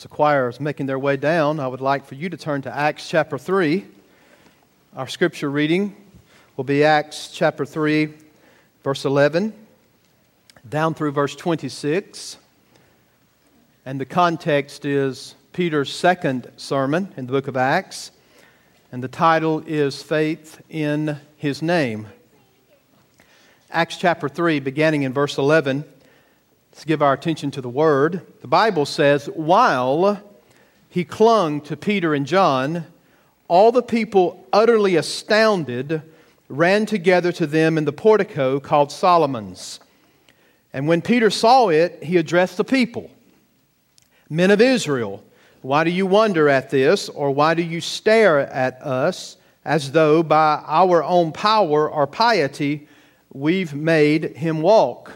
The choir is making their way down, I would like for you to turn to Acts chapter 3. Our scripture reading will be Acts chapter 3, verse 11, down through verse 26. And the context is Peter's second sermon in the book of Acts. And the title is Faith in His Name. Acts chapter 3, beginning in verse 11 Let's give our attention to the word. The Bible says, while he clung to Peter and John, all the people, utterly astounded, ran together to them in the portico called Solomon's. And when Peter saw it, he addressed the people Men of Israel, why do you wonder at this, or why do you stare at us as though by our own power or piety we've made him walk?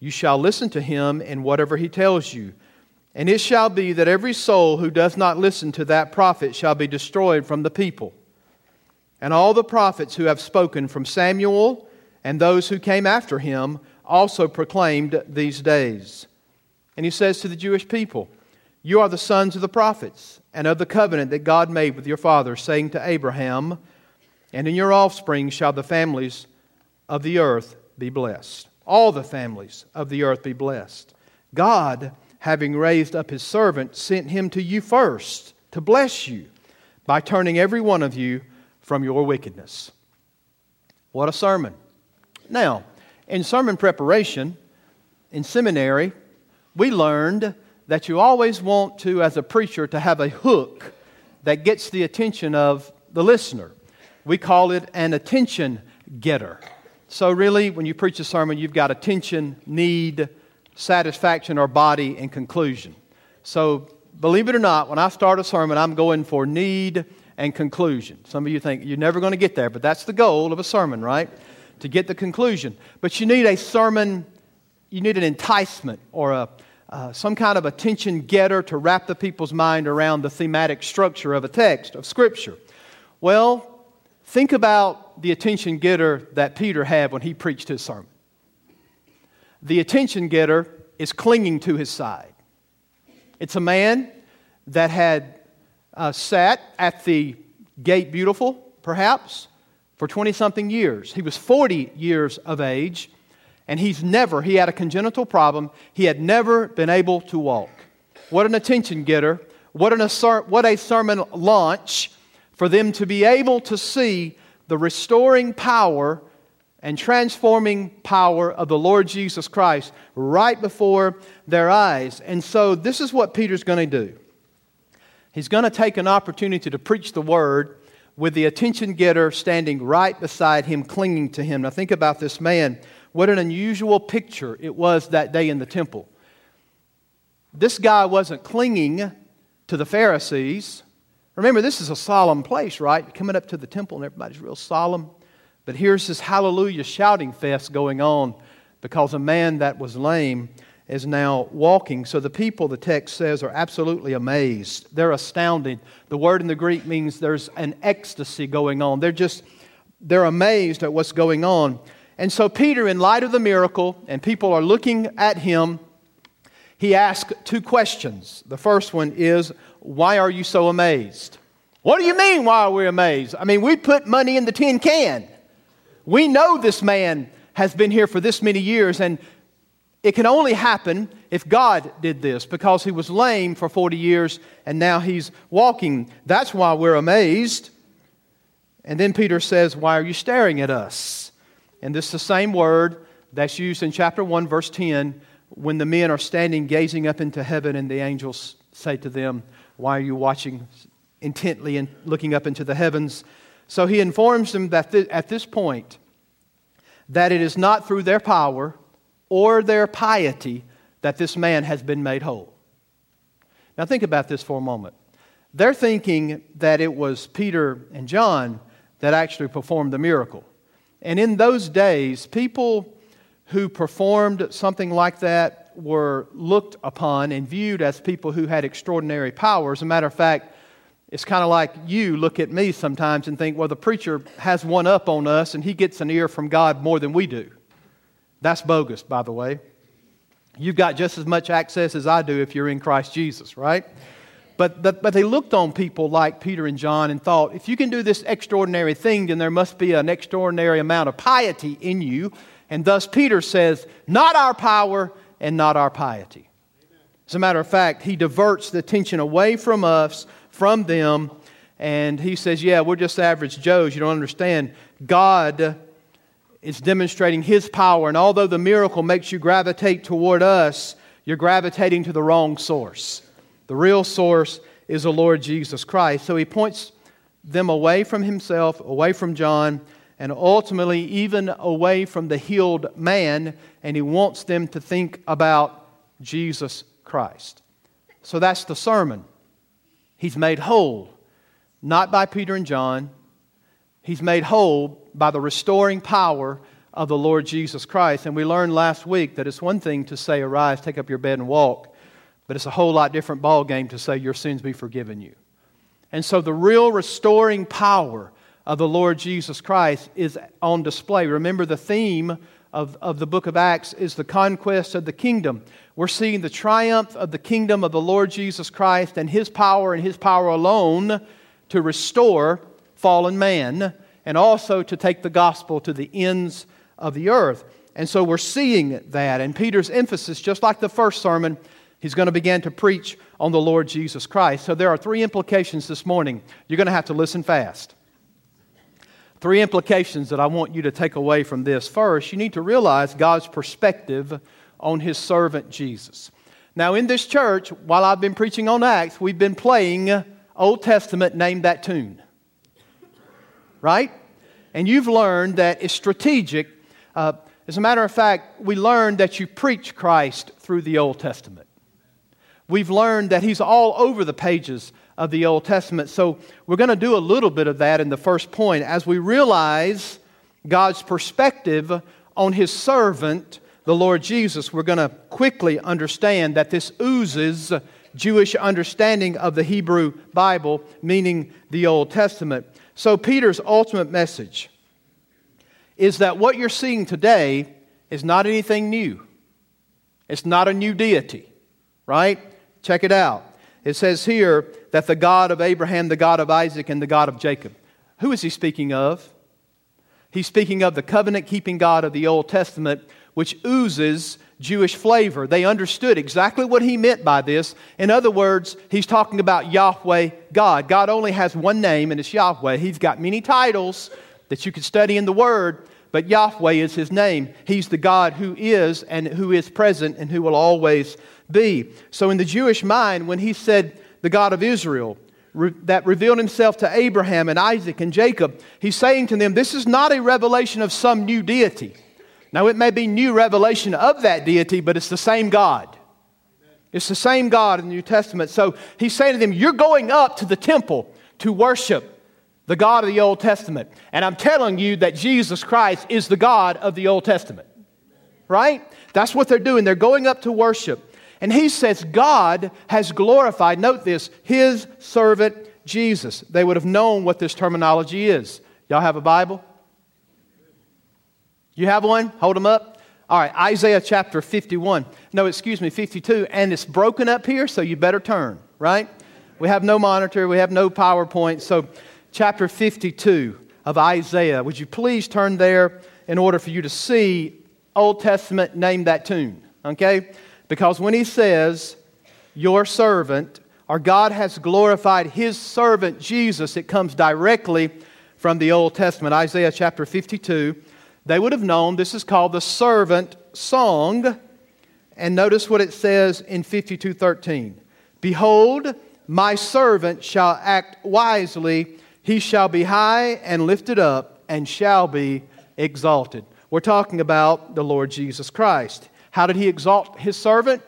You shall listen to him in whatever he tells you. And it shall be that every soul who does not listen to that prophet shall be destroyed from the people. And all the prophets who have spoken from Samuel and those who came after him also proclaimed these days. And he says to the Jewish people, You are the sons of the prophets and of the covenant that God made with your fathers, saying to Abraham, And in your offspring shall the families of the earth be blessed all the families of the earth be blessed. God, having raised up his servant, sent him to you first to bless you by turning every one of you from your wickedness. What a sermon. Now, in sermon preparation, in seminary, we learned that you always want to, as a preacher, to have a hook that gets the attention of the listener. We call it an attention getter. So, really, when you preach a sermon, you've got attention, need, satisfaction, or body and conclusion. So, believe it or not, when I start a sermon, I'm going for need and conclusion. Some of you think you're never going to get there, but that's the goal of a sermon, right? To get the conclusion. But you need a sermon, you need an enticement or a, uh, some kind of attention getter to wrap the people's mind around the thematic structure of a text, of Scripture. Well, Think about the attention getter that Peter had when he preached his sermon. The attention getter is clinging to his side. It's a man that had uh, sat at the gate beautiful, perhaps, for 20 something years. He was 40 years of age, and he's never, he had a congenital problem. He had never been able to walk. What an attention getter. What, an, what a sermon launch for them to be able to see the restoring power and transforming power of the Lord Jesus Christ right before their eyes. And so, this is what Peter's going to do. He's going to take an opportunity to preach the word with the attention getter standing right beside him, clinging to him. Now, think about this man. What an unusual picture it was that day in the temple. This guy wasn't clinging to the Pharisees, Remember, this is a solemn place, right? Coming up to the temple and everybody's real solemn. But here's this hallelujah shouting fest going on because a man that was lame is now walking. So the people, the text says, are absolutely amazed. They're astounded. The word in the Greek means there's an ecstasy going on. They're just, they're amazed at what's going on. And so Peter, in light of the miracle, and people are looking at him, he asks two questions. The first one is, Why are you so amazed? What do you mean, why are we amazed? I mean, we put money in the tin can. We know this man has been here for this many years, and it can only happen if God did this because he was lame for 40 years and now he's walking. That's why we're amazed. And then Peter says, Why are you staring at us? And this is the same word that's used in chapter 1, verse 10, when the men are standing gazing up into heaven and the angels say to them, Why are you watching intently and looking up into the heavens? So he informs them that th- at this point, that it is not through their power or their piety that this man has been made whole. Now, think about this for a moment. They're thinking that it was Peter and John that actually performed the miracle. And in those days, people who performed something like that were looked upon and viewed as people who had extraordinary powers. As a matter of fact, it's kind of like you look at me sometimes and think, well, the preacher has one up on us and he gets an ear from God more than we do. That's bogus, by the way. You've got just as much access as I do if you're in Christ Jesus, right? But, but, but they looked on people like Peter and John and thought, if you can do this extraordinary thing, then there must be an extraordinary amount of piety in you. And thus, Peter says, not our power and not our piety. As a matter of fact, he diverts the attention away from us, from them, and he says, Yeah, we're just average Joes. You don't understand. God is demonstrating His power. And although the miracle makes you gravitate toward us, you're gravitating to the wrong source. The real source is the Lord Jesus Christ. So He points them away from Himself, away from John, and ultimately even away from the healed man. And He wants them to think about Jesus Christ. So that's the sermon. He's made whole, not by Peter and John. He's made whole by the restoring power of the Lord Jesus Christ. And we learned last week that it's one thing to say, Arise, take up your bed and walk, but it's a whole lot different ball game to say, Your sins be forgiven you. And so the real restoring power of the Lord Jesus Christ is on display. Remember, the theme of, of the book of Acts is the conquest of the kingdom. We're seeing the triumph of the kingdom of the Lord Jesus Christ and his power and his power alone to restore fallen man and also to take the gospel to the ends of the earth. And so we're seeing that. And Peter's emphasis, just like the first sermon, he's going to begin to preach on the Lord Jesus Christ. So there are three implications this morning. You're going to have to listen fast. Three implications that I want you to take away from this. First, you need to realize God's perspective on his servant Jesus. Now, in this church, while I've been preaching on Acts, we've been playing Old Testament Name That Tune right? And you've learned that it's strategic. Uh, as a matter of fact, we learned that you preach Christ through the Old Testament. We've learned that He's all over the pages of the Old Testament. So we're going to do a little bit of that in the first point as we realize God's perspective on His servant, the Lord Jesus. We're going to quickly understand that this oozes Jewish understanding of the Hebrew Bible, meaning the Old Testament. So, Peter's ultimate message is that what you're seeing today is not anything new. It's not a new deity, right? Check it out. It says here that the God of Abraham, the God of Isaac, and the God of Jacob. Who is he speaking of? He's speaking of the covenant keeping God of the Old Testament, which oozes Jewish flavor. They understood exactly what he meant by this. In other words, he's talking about Yahweh God. God only has one name, and it's Yahweh. He's got many titles that you could study in the Word, but Yahweh is his name. He's the God who is and who is present and who will always be. So, in the Jewish mind, when he said the God of Israel, that revealed himself to Abraham and Isaac and Jacob, he's saying to them, This is not a revelation of some new deity. Now, it may be new revelation of that deity, but it's the same God. It's the same God in the New Testament. So he's saying to them, You're going up to the temple to worship the God of the Old Testament. And I'm telling you that Jesus Christ is the God of the Old Testament. right? That's what they're doing. They're going up to worship. And he says, God has glorified, note this, his servant Jesus. They would have known what this terminology is. Y'all have a Bible? You have one? Hold them up. All right, Isaiah chapter 51. No, excuse me, 52. And it's broken up here, so you better turn, right? We have no monitor, we have no PowerPoint. So, chapter 52 of Isaiah. Would you please turn there in order for you to see Old Testament name that tune, okay? Because when he says, Your servant, or God has glorified his servant Jesus, it comes directly from the Old Testament. Isaiah chapter 52. They would have known this is called the servant song. And notice what it says in 52:13. Behold, my servant shall act wisely, he shall be high and lifted up and shall be exalted. We're talking about the Lord Jesus Christ. How did he exalt his servant?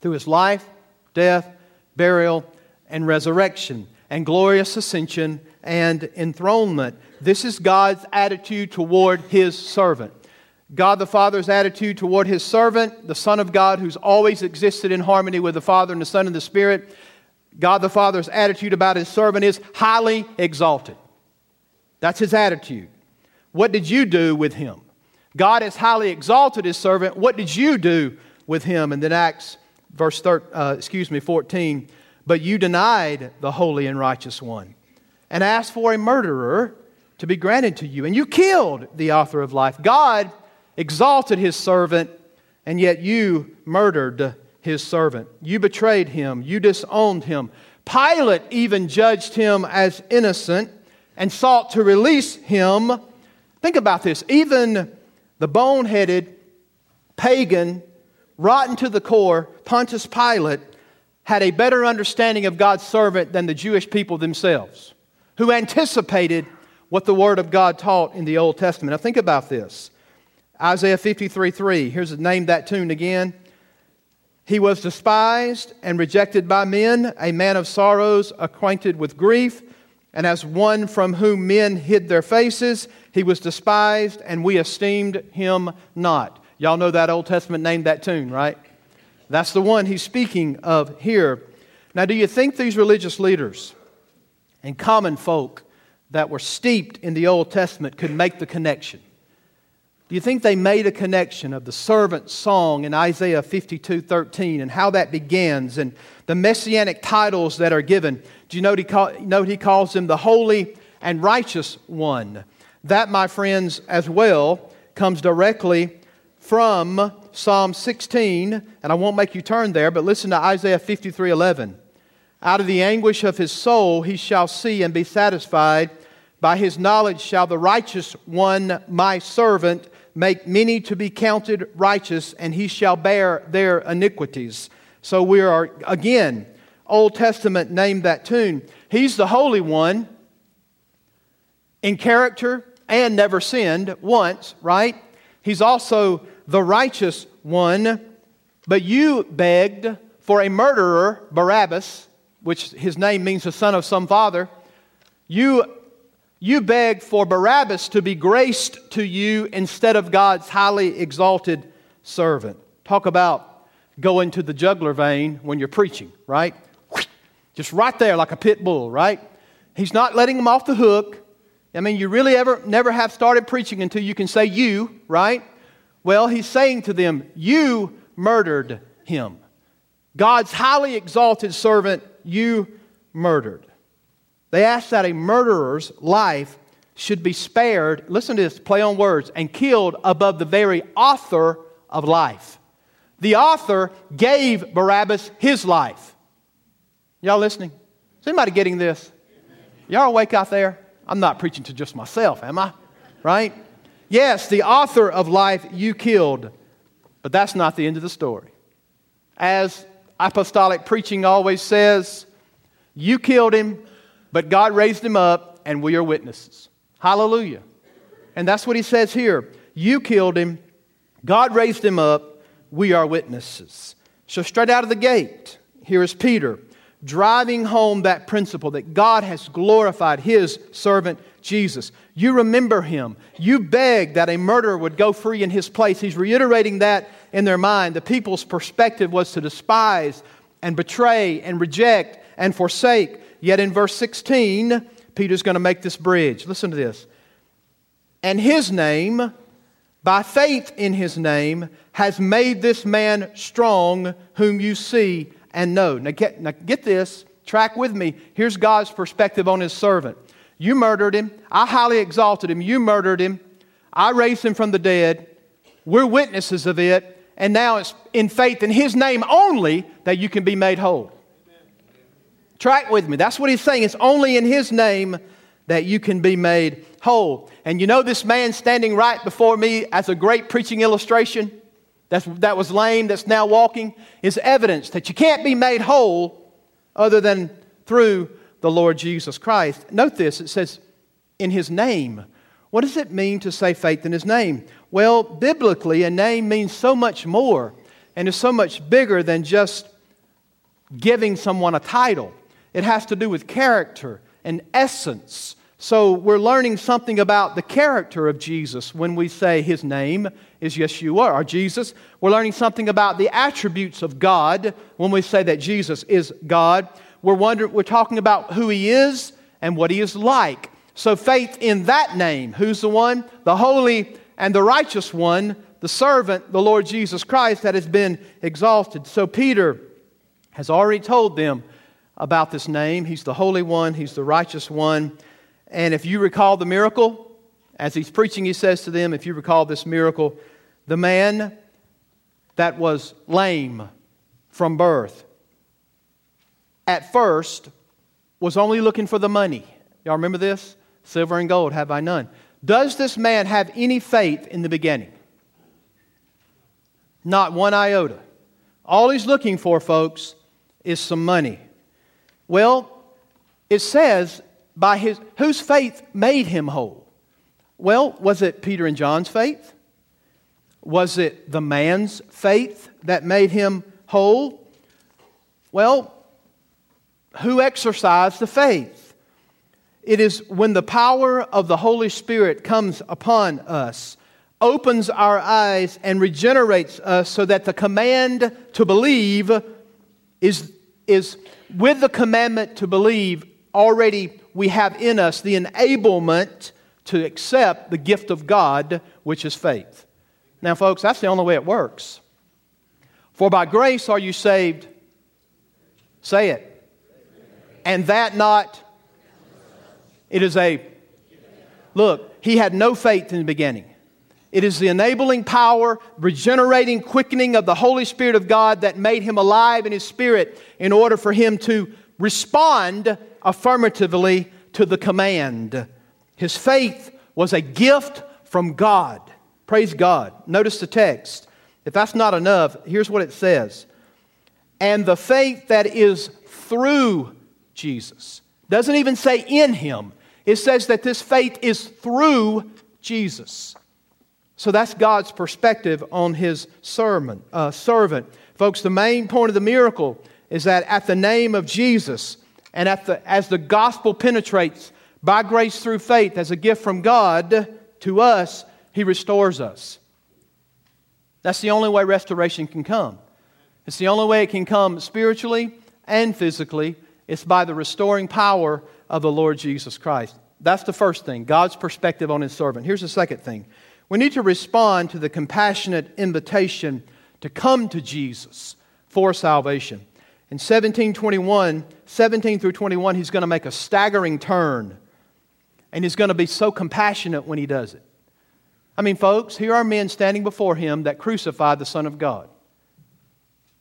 Through his life, death, burial, and resurrection, and glorious ascension and enthronement. This is God's attitude toward his servant. God the Father's attitude toward his servant, the Son of God who's always existed in harmony with the Father and the Son and the Spirit. God the Father's attitude about his servant is highly exalted. That's his attitude. What did you do with him? God has highly exalted his servant. What did you do with him? And then Acts verse thir- uh, excuse me 14, but you denied the holy and righteous one and asked for a murderer to be granted to you and you killed the author of life. God exalted his servant and yet you murdered his servant. You betrayed him, you disowned him. Pilate even judged him as innocent and sought to release him. Think about this. Even the boneheaded, pagan, rotten to the core, Pontius Pilate had a better understanding of God's servant than the Jewish people themselves, who anticipated what the Word of God taught in the Old Testament. Now, think about this Isaiah 53 3. Here's the name that tune again. He was despised and rejected by men, a man of sorrows, acquainted with grief, and as one from whom men hid their faces, he was despised, and we esteemed him not. Y'all know that Old Testament name, that tune, right? That's the one he's speaking of here. Now, do you think these religious leaders and common folk that were steeped in the Old Testament could make the connection? You think they made a connection of the servant song in Isaiah 52 13 and how that begins and the messianic titles that are given? Do you note he, call, note he calls them the Holy and Righteous One? That, my friends, as well, comes directly from Psalm 16, and I won't make you turn there, but listen to Isaiah 53 11. Out of the anguish of his soul he shall see and be satisfied. By his knowledge shall the righteous one, my servant, make many to be counted righteous, and he shall bear their iniquities. So we are, again, Old Testament named that tune. He's the Holy One in character and never sinned once, right? He's also the righteous one, but you begged for a murderer, Barabbas, which his name means the son of some father. You, you beg for Barabbas to be graced to you instead of God's highly exalted servant. Talk about going to the jugular vein when you're preaching, right? Just right there like a pit bull, right? He's not letting them off the hook. I mean, you really ever never have started preaching until you can say you, right? Well, he's saying to them, You murdered him. God's highly exalted servant, you murdered. They asked that a murderer's life should be spared, listen to this, play on words, and killed above the very author of life. The author gave Barabbas his life. Y'all listening? Is anybody getting this? Y'all awake out there? I'm not preaching to just myself, am I? Right? Yes, the author of life you killed, but that's not the end of the story. As apostolic preaching always says, you killed him, but God raised him up, and we are witnesses. Hallelujah. And that's what he says here. You killed him, God raised him up, we are witnesses. So, straight out of the gate, here is Peter. driving home that principle that God has glorified his servant Jesus. You remember him. You beg that a murderer would go free in his place. He's reiterating that in their mind. The people's perspective was to despise and betray and reject and forsake. Yet in verse 16, Peter's going to make this bridge. Listen to this. And his name, by faith in his name, has made this man strong, whom you see and know. Now get, now get this, track with me. Here's God's perspective on his servant. You murdered him. I highly exalted him. You murdered him. I raised him from the dead. We're witnesses of it. And now it's in faith in his name only that you can be made whole. Track with me. That's what he's saying. It's only in his name that you can be made whole. And you know this man standing right before me as a great preaching illustration that's, that was lame, that's now walking, is evidence that you can't be made whole other than through the Lord Jesus Christ. Note this it says, in his name. What does it mean to say faith in his name? Well, biblically, a name means so much more and is so much bigger than just giving someone a title. It has to do with character and essence. So we're learning something about the character of Jesus when we say his name is Yeshua or Jesus. We're learning something about the attributes of God when we say that Jesus is God. We're, wondering, we're talking about who he is and what he is like. So, faith in that name, who's the one? The holy and the righteous one, the servant, the Lord Jesus Christ, that has been exalted. So, Peter has already told them about this name. He's the Holy One, He's the righteous one. And if you recall the miracle, as he's preaching, he says to them, if you recall this miracle, the man that was lame from birth at first was only looking for the money. Y'all remember this? Silver and gold have I none. Does this man have any faith in the beginning? Not one iota. All he's looking for, folks, is some money. Well, it says, by his, whose faith made him whole? Well, was it Peter and John's faith? Was it the man's faith that made him whole? Well, who exercised the faith. It is when the power of the Holy Spirit comes upon us, opens our eyes, and regenerates us so that the command to believe is, is with the commandment to believe, already we have in us the enablement to accept the gift of God, which is faith. Now, folks, that's the only way it works. For by grace are you saved. Say it and that not. It is a, look, he had no faith in the beginning. It is the enabling power, regenerating, quickening of the Holy Spirit of God that made him alive in his spirit in order for him to respond affirmatively to the command. His faith was a gift from God. Praise God. Notice the text. If that's not enough, here's what it says. And the faith that is through Jesus. Doesn't even say in him. It says that this faith is through Jesus. So that's God's perspective on his sermon, uh, servant. Folks, the main point of the miracle is that at the name of Jesus and at the, as the gospel penetrates by grace through faith as a gift from God to us, he restores us. That's the only way restoration can come. It's the only way it can come spiritually and physically it's by the restoring power of the Lord Jesus Christ. That's the first thing, God's perspective on his servant. Here's the second thing. We need to respond to the compassionate invitation to come to Jesus for salvation. In 1721, 17 through 21, he's going to make a staggering turn. And he's going to be so compassionate when he does it. I mean, folks, here are men standing before him that crucified the Son of God.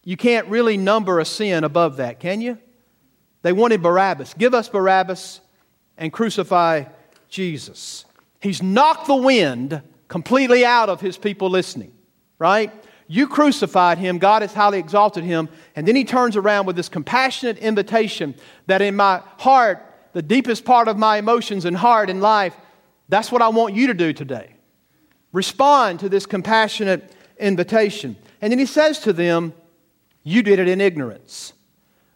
You can't really number a sin above that, can you? They wanted Barabbas. Give us Barabbas and crucify Jesus. He's knocked the wind completely out of his people listening, right? You crucified him, God has highly exalted him, and then he turns around with this compassionate invitation that in my heart, the deepest part of my emotions and heart and life, that's what I want you to do today. Respond to this compassionate invitation. And then he says to them, You did it in ignorance.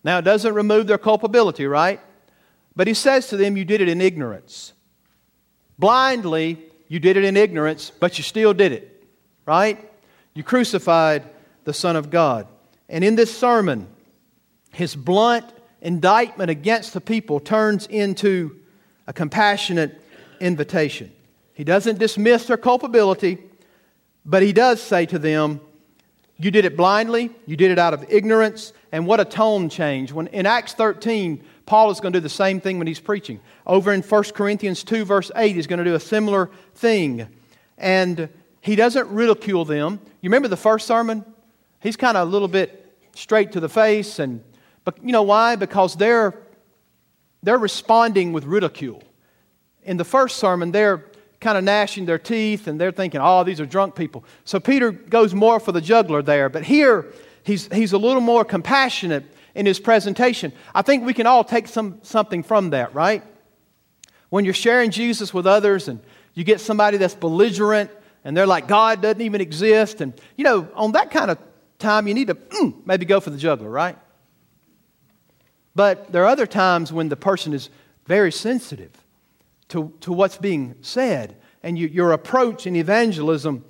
Now, it doesn't remove their culpability, right? But he says to them, You did it in ignorance. Blindly, you did it in ignorance, but you still did it, right? You crucified the Son of God. And in this sermon, his blunt indictment against the people turns into a compassionate invitation. He doesn't dismiss their culpability, but he does say to them, You did it blindly, you did it out of ignorance, and what a tone change. When in Acts 13, Paul is going to do the same thing when he's preaching. Over in 1 Corinthians 2, verse 8, he's going to do a similar thing. And he doesn't ridicule them. You remember the first sermon? He's kind of a little bit straight to the face. And, but you know why? Because they're, they're responding with ridicule. In the first sermon, they're kind of gnashing their teeth and they're thinking, oh, these are drunk people. So Peter goes more for the juggler there. But here, he's, he's a little more compassionate in his presentation. I think we can all take some, something from that, right? When you're sharing Jesus with others and you get somebody that's belligerent and they're like, God doesn't even exist. And, you know, on that kind of time, you need to mm, maybe go for the juggler, right? But there are other times when the person is very sensitive to, to what's being said, and you, your approach in evangelism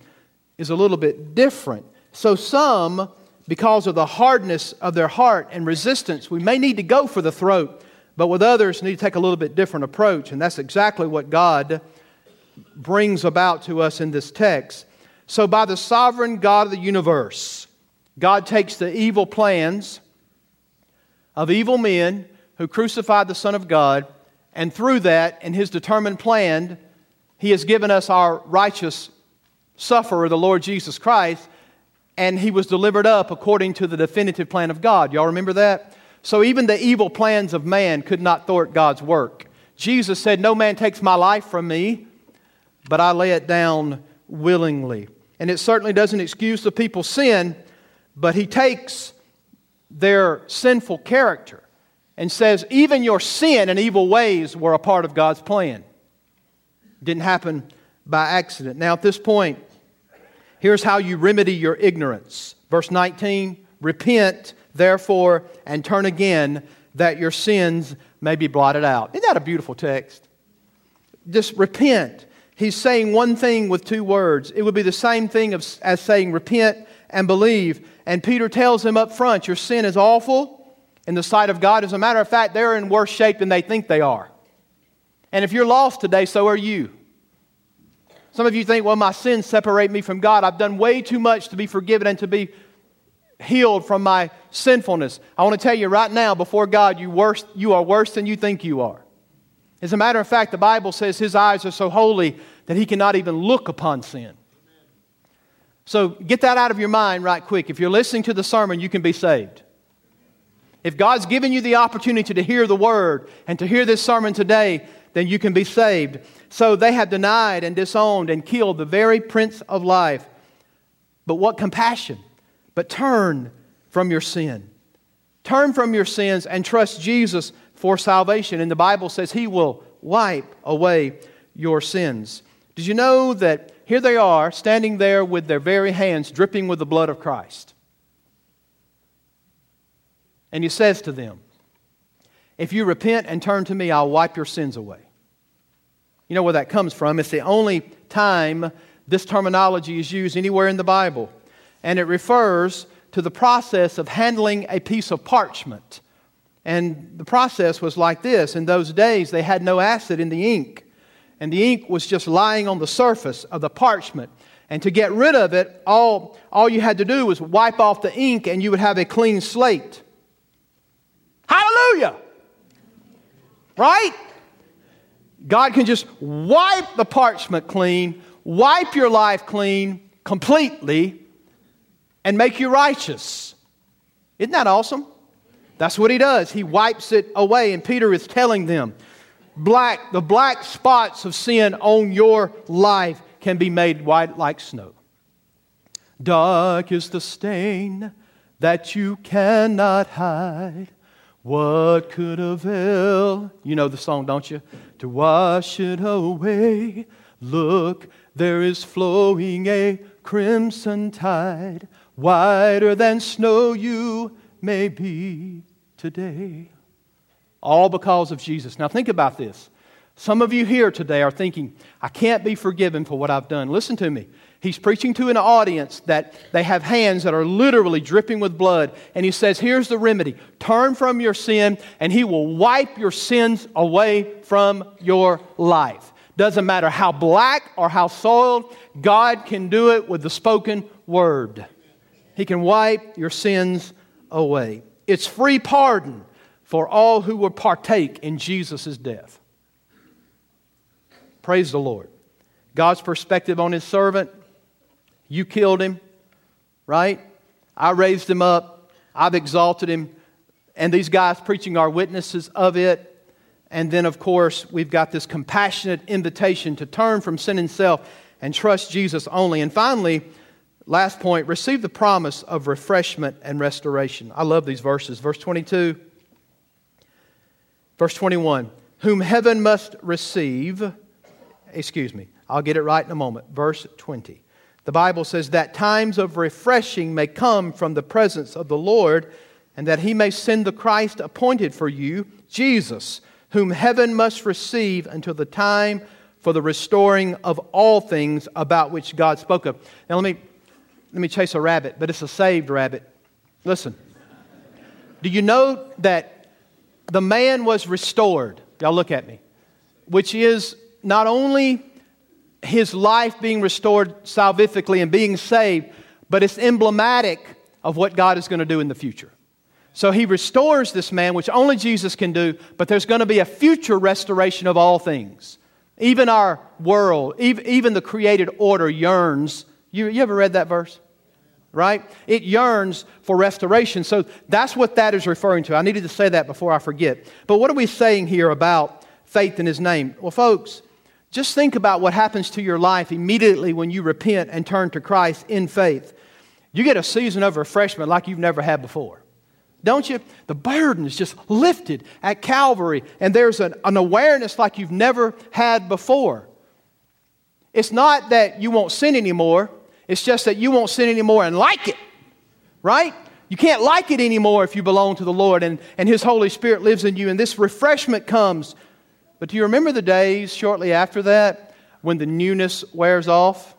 is a little bit different. So, some, because of the hardness of their heart and resistance, we may need to go for the throat, but with others, need to take a little bit different approach, and that's exactly what God brings about to us in this text. So, by the sovereign God of the universe, God takes the evil plans of evil men who crucified the Son of God, and through that, in His determined plan, He has given us our righteous sufferer, the Lord Jesus Christ, and He was delivered up according to the definitive plan of God. Y'all remember that? So even the evil plans of man could not thwart God's work. Jesus said, No man takes my life from me, but I lay it down willingly. And it certainly doesn't excuse the people's sin but he takes their sinful character and says, even your sin and evil ways were a part of God's plan. didn't happen by accident. Now, at this point, here's how you remedy your ignorance. Verse 19 Repent, therefore, and turn again, that your sins may be blotted out. Isn't that a beautiful text? Just repent. He's saying one thing with two words. It would be the same thing as saying repent and believe. And Peter tells them up front, Your sin is awful in the sight of God. As a matter of fact, they're in worse shape than they think they are. And if you're lost today, so are you. Some of you think, Well, my sins separate me from God. I've done way too much to be forgiven and to be healed from my sinfulness. I want to tell you right now, before God, you, worse, you are worse than you think you are. As a matter of fact, the Bible says his eyes are so holy that he cannot even look upon sin. So get that out of your mind right quick. If you're listening to the sermon, you can be saved. If God's given you the opportunity to hear the word and to hear this sermon today, then you can be saved. So they have denied and disowned and killed the very Prince of Life. But what compassion! But turn from your sin. Turn from your sins and trust Jesus for salvation. And the Bible says He will wipe away your sins. Did you know that here they are, standing there with their very hands dripping with the blood of Christ. And he says to them, If you repent and turn to me, I'll wipe your sins away. You know where that comes from? It's the only time this terminology is used anywhere in the Bible. And it refers to the process of handling a piece of parchment. And the process was like this. In those days, they had no acid in the ink and the ink was just lying on the surface of the parchment. And to get rid of it, all, all you had to do was wipe off the ink and you would have a clean slate. Hallelujah! Right? God can just wipe the parchment clean, wipe your life clean completely, and make you righteous. Isn't that awesome? That's what he does. He wipes it away. And Peter is telling them black, the black spots of sin on your life can be made white like snow. Dark is the stain that you cannot hide. What could avail? You know the song, don't you? To wash it away. Look, there is flowing a crimson tide, whiter than snow you may be. today. All because of Jesus. Now, think about this. Some of you here today are thinking, I can't be forgiven for what I've done. Listen to me. He's preaching to an audience that they have hands that are literally dripping with blood. And he says, Here's the remedy turn from your sin, and he will wipe your sins away from your life. Doesn't matter how black or how soiled, God can do it with the spoken word. He can wipe your sins away. It's free pardon for all who will partake in Jesus' death. Praise the Lord. God's perspective on his servant you killed him, right? I raised him up. I've exalted him. And these guys preaching are witnesses of it. And then, of course, we've got this compassionate invitation to turn from sin and self and trust Jesus only. And finally, last point receive the promise of refreshment and restoration. I love these verses. Verse 22, verse 21 Whom heaven must receive, excuse me, I'll get it right in a moment. Verse 20. The Bible says that times of refreshing may come from the presence of the Lord, and that he may send the Christ appointed for you, Jesus, whom heaven must receive until the time for the restoring of all things about which God spoke of. Now, let me, let me chase a rabbit, but it's a saved rabbit. Listen. Do you know that the man was restored? Y'all look at me. Which is not only his life being restored salvifically and being saved, but it's emblematic of what God is going to do in the future. So he restores this man, which only Jesus can do, but there's going to be a future restoration of all things. Even our world, even the created order yearns. You, you ever read that verse? Right? It yearns for restoration. So that's what that is referring to. I needed to say that before I forget. But what are we saying here about faith in his name? Well, folks, just think about what happens to your life immediately when you repent and turn to Christ in faith. You get a season of refreshment like you've never had before. Don't you? The burden is just lifted at Calvary, and there's an, an awareness like you've never had before. It's not that you won't sin anymore, it's just that you won't sin anymore and like it, right? You can't like it anymore if you belong to the Lord and, and His Holy Spirit lives in you, and this refreshment comes but do you remember the days shortly after that when the newness wears off?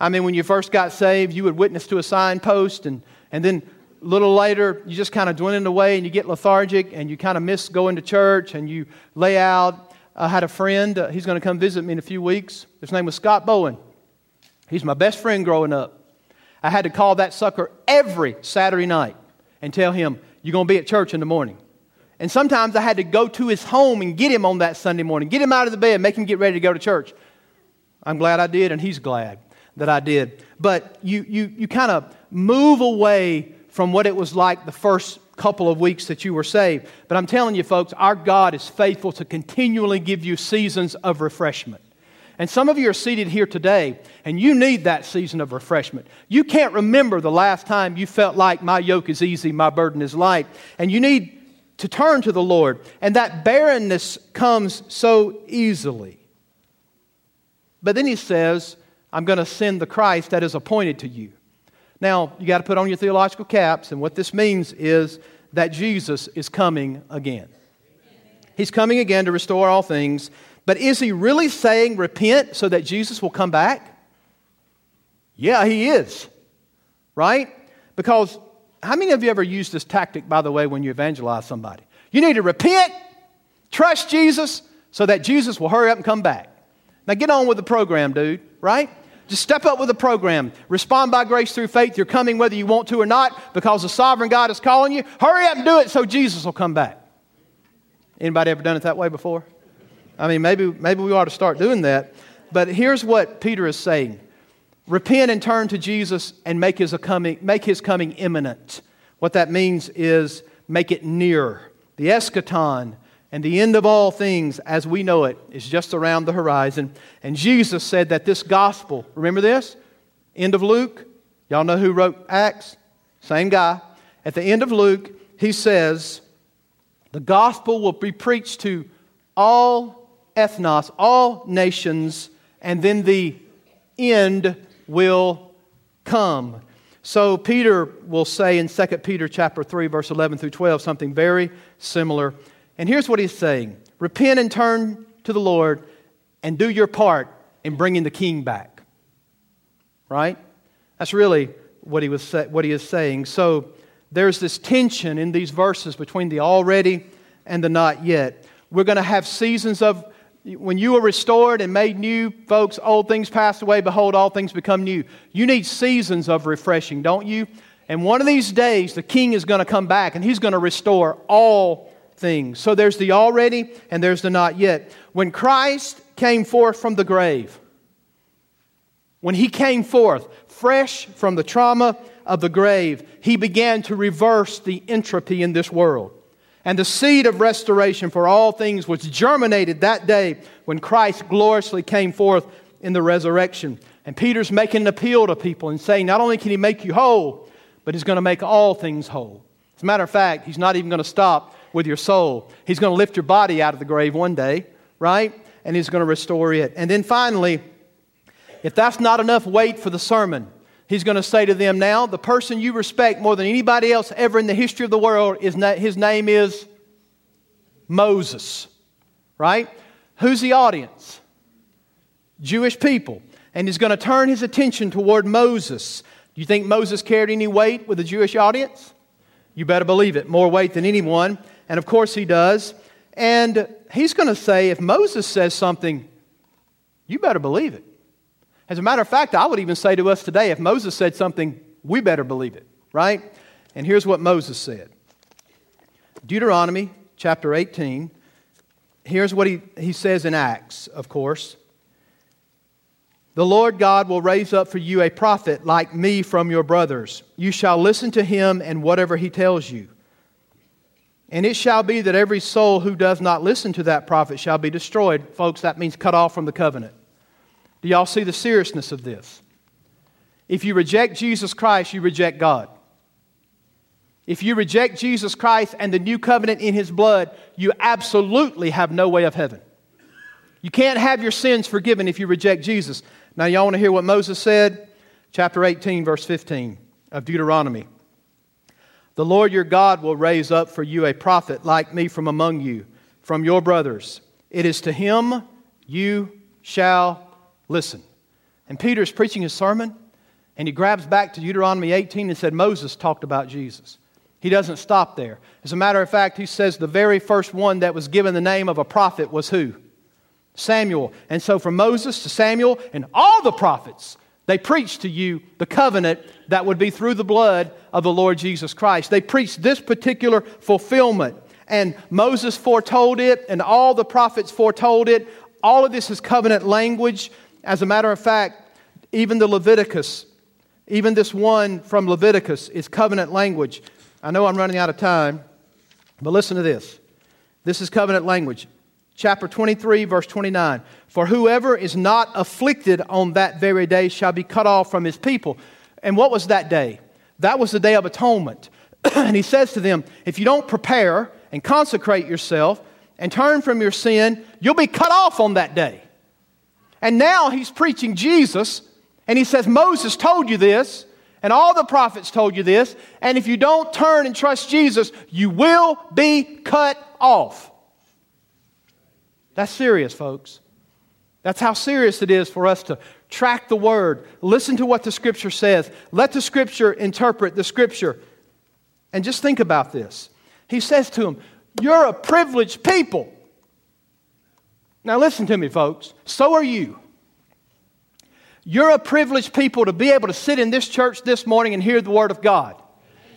I mean, when you first got saved, you would witness to a signpost, and, and then a little later, you just kind of dwindle away and you get lethargic and you kind of miss going to church and you lay out. I had a friend, uh, he's going to come visit me in a few weeks. His name was Scott Bowen. He's my best friend growing up. I had to call that sucker every Saturday night and tell him, You're going to be at church in the morning. And sometimes I had to go to his home and get him on that Sunday morning, get him out of the bed, make him get ready to go to church. I'm glad I did, and he's glad that I did. But you, you, you kind of move away from what it was like the first couple of weeks that you were saved. But I'm telling you, folks, our God is faithful to continually give you seasons of refreshment. And some of you are seated here today, and you need that season of refreshment. You can't remember the last time you felt like my yoke is easy, my burden is light. And you need to turn to the Lord. And that barrenness comes so easily. But then he says, I'm going to send the Christ that is appointed to you. Now, you got to put on your theological caps, and what this means is that Jesus is coming again. He's coming again to restore all things. But is he really saying repent so that Jesus will come back? Yeah, he is. Right? Because how many of you ever used this tactic, by the way, when you evangelize somebody? You need to repent, trust Jesus, so that Jesus will hurry up and come back. Now get on with the program, dude, right? Just step up with the program. Respond by grace through faith. You're coming whether you want to or not because the sovereign God is calling you. Hurry up and do it so Jesus will come back. Anybody ever done it that way before? I mean, maybe, maybe we ought to start doing that. But here's what Peter is saying repent and turn to Jesus and make his coming, make his coming imminent. What that means is make it near. The eschaton and the end of all things as we know it is just around the horizon. And Jesus said that this gospel, remember this? End of Luke. Y'all know who wrote Acts? Same guy. At the end of Luke, he says, the gospel will be preached to all ethnos, all nations, and then the end will come. So Peter will say in 2 Peter chapter 3 verse 11 through 12 something very similar. And here's what he's saying. Repent and turn to the Lord and do your part in bringing the king back. Right? That's really what he, was, what he is saying. So there's this tension in these verses between the already and the not yet. We're going to have seasons of when you are restored and made new, folks, old things passed away, behold, all things become new. You need seasons of refreshing, don't you? And one of these days, the king is going to come back and he's going to restore all things. So there's the already and there's the not yet. When Christ came forth from the grave, when he came forth, fresh from the trauma of the grave, he began to reverse the entropy in this world. And the seed of restoration for all things was germinated that day when Christ gloriously came forth in the resurrection. And Peter's making an appeal to people and saying, not only can he make you whole, but he's going to make all things whole. As a matter of fact, he's not even going to stop with your soul. He's going to lift your body out of the grave one day, right? And he's going to restore it. And then finally, if that's not enough weight for the sermon, He's going to say to them now, the person you respect more than anybody else ever in the history of the world, is na- his name is Moses. Right? Who's the audience? Jewish people. And he's going to turn his attention toward Moses. Do you think Moses carried any weight with the Jewish audience? You better believe it. More weight than anyone. And of course he does. And he's going to say, if Moses says something, you better believe it. As a matter of fact, I would even say to us today if Moses said something, we better believe it, right? And here's what Moses said Deuteronomy chapter 18. Here's what he, he says in Acts, of course. The Lord God will raise up for you a prophet like me from your brothers. You shall listen to him and whatever he tells you. And it shall be that every soul who does not listen to that prophet shall be destroyed. Folks, that means cut off from the covenant. Do y'all see the seriousness of this? If you reject Jesus Christ, you reject God. If you reject Jesus Christ and the new covenant in his blood, you absolutely have no way of heaven. You can't have your sins forgiven if you reject Jesus. Now, y'all want to hear what Moses said? Chapter 18, verse 15 of Deuteronomy. The Lord your God will raise up for you a prophet like me from among you, from your brothers. It is to him you shall Listen. And Peter's preaching his sermon, and he grabs back to Deuteronomy 18 and said, Moses talked about Jesus. He doesn't stop there. As a matter of fact, he says the very first one that was given the name of a prophet was who? Samuel. And so from Moses to Samuel and all the prophets, they preached to you the covenant that would be through the blood of the Lord Jesus Christ. They preached this particular fulfillment. And Moses foretold it, and all the prophets foretold it. All of this is covenant language as a matter of fact, even the Leviticus, even this one from Leviticus is covenant language. I know I'm running out of time, but listen to this. This is covenant language. Chapter 23, verse 29. For whoever is not afflicted on that very day shall be cut off from his people. And what was that day? That was the day of atonement. and he says to them, If you don't prepare and consecrate yourself and turn from your sin, you'll be cut off on that day. And now he's preaching Jesus, and he says, Moses told you this, and all the prophets told you this, and if you don't turn and trust Jesus, you will be cut off. That's serious, folks. That's how serious it is for us to track the word, listen to what the scripture says, let the scripture interpret the scripture. And just think about this. He says to them, You're a privileged people. Now, listen to me, folks. So are you. You're a privileged people to be able to sit in this church this morning and hear the Word of God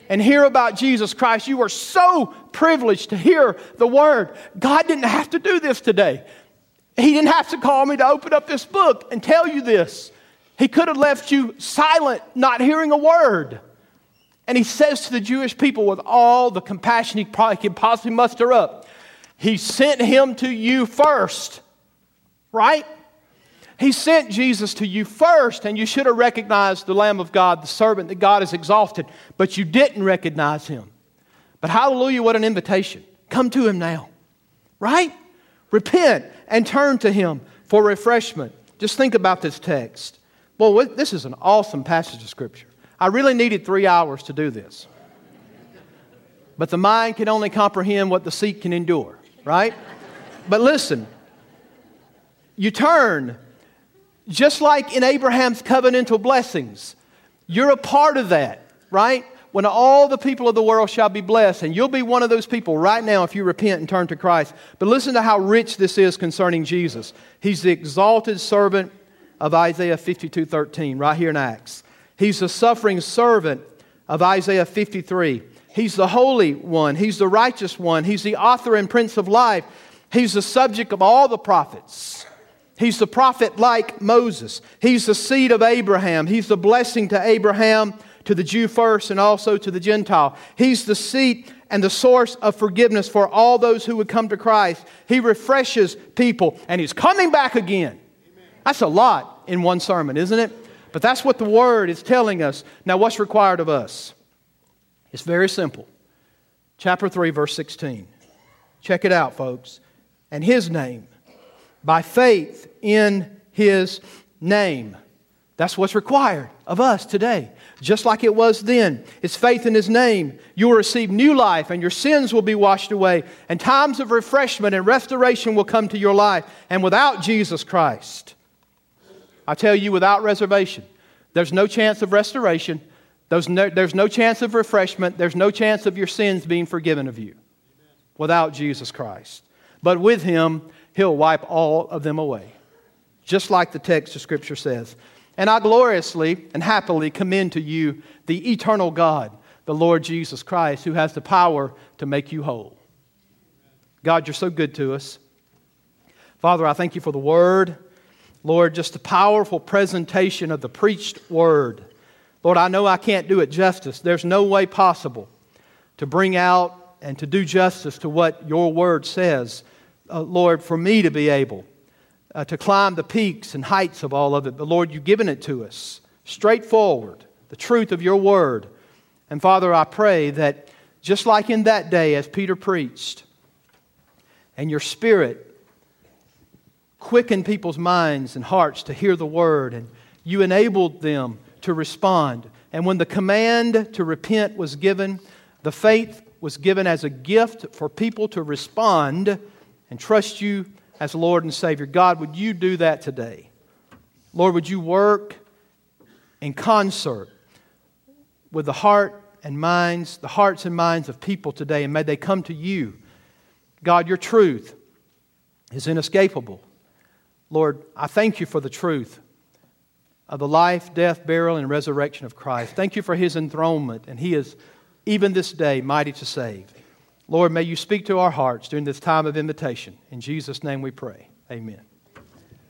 and hear about Jesus Christ. You are so privileged to hear the Word. God didn't have to do this today. He didn't have to call me to open up this book and tell you this. He could have left you silent, not hearing a word. And he says to the Jewish people with all the compassion he can possibly muster up, He sent him to you first right? He sent Jesus to you first, and you should have recognized the Lamb of God, the servant that God has exalted, but you didn't recognize him. But hallelujah, what an invitation. Come to him now, right? Repent and turn to him for refreshment. Just think about this text. Well, this is an awesome passage of Scripture. I really needed three hours to do this. But the mind can only comprehend what the seat can endure, right? But listen, you turn, just like in Abraham's covenantal blessings, you're a part of that, right? When all the people of the world shall be blessed, and you'll be one of those people right now if you repent and turn to Christ. But listen to how rich this is concerning Jesus. He's the exalted servant of Isaiah 52 13, right here in Acts. He's the suffering servant of Isaiah 53. He's the holy one. He's the righteous one. He's the author and prince of life. He's the subject of all the prophets. He's the prophet like Moses. He's the seed of Abraham. He's the blessing to Abraham, to the Jew first, and also to the Gentile. He's the seat and the source of forgiveness for all those who would come to Christ. He refreshes people, and He's coming back again. That's a lot in one sermon, isn't it? But that's what the Word is telling us. Now, what's required of us? It's very simple. Chapter 3, verse 16. Check it out, folks. And His name, by faith in His name. That's what's required of us today, just like it was then. It's faith in His name. You will receive new life, and your sins will be washed away, and times of refreshment and restoration will come to your life. And without Jesus Christ, I tell you without reservation, there's no chance of restoration. There's no, there's no chance of refreshment. There's no chance of your sins being forgiven of you without Jesus Christ. But with Him, He'll wipe all of them away, just like the text of Scripture says. And I gloriously and happily commend to you the eternal God, the Lord Jesus Christ, who has the power to make you whole. God, you're so good to us. Father, I thank you for the word. Lord, just a powerful presentation of the preached word. Lord, I know I can't do it justice. There's no way possible to bring out and to do justice to what your word says. Uh, Lord, for me to be able uh, to climb the peaks and heights of all of it. But Lord, you've given it to us straightforward, the truth of your word. And Father, I pray that just like in that day as Peter preached, and your spirit quickened people's minds and hearts to hear the word, and you enabled them to respond. And when the command to repent was given, the faith was given as a gift for people to respond and trust you as Lord and Savior. God, would you do that today? Lord, would you work in concert with the heart and minds, the hearts and minds of people today, and may they come to you. God, your truth is inescapable. Lord, I thank you for the truth of the life, death, burial, and resurrection of Christ. Thank you for his enthronement, and he is even this day mighty to save. Lord, may you speak to our hearts during this time of invitation. In Jesus' name we pray. Amen.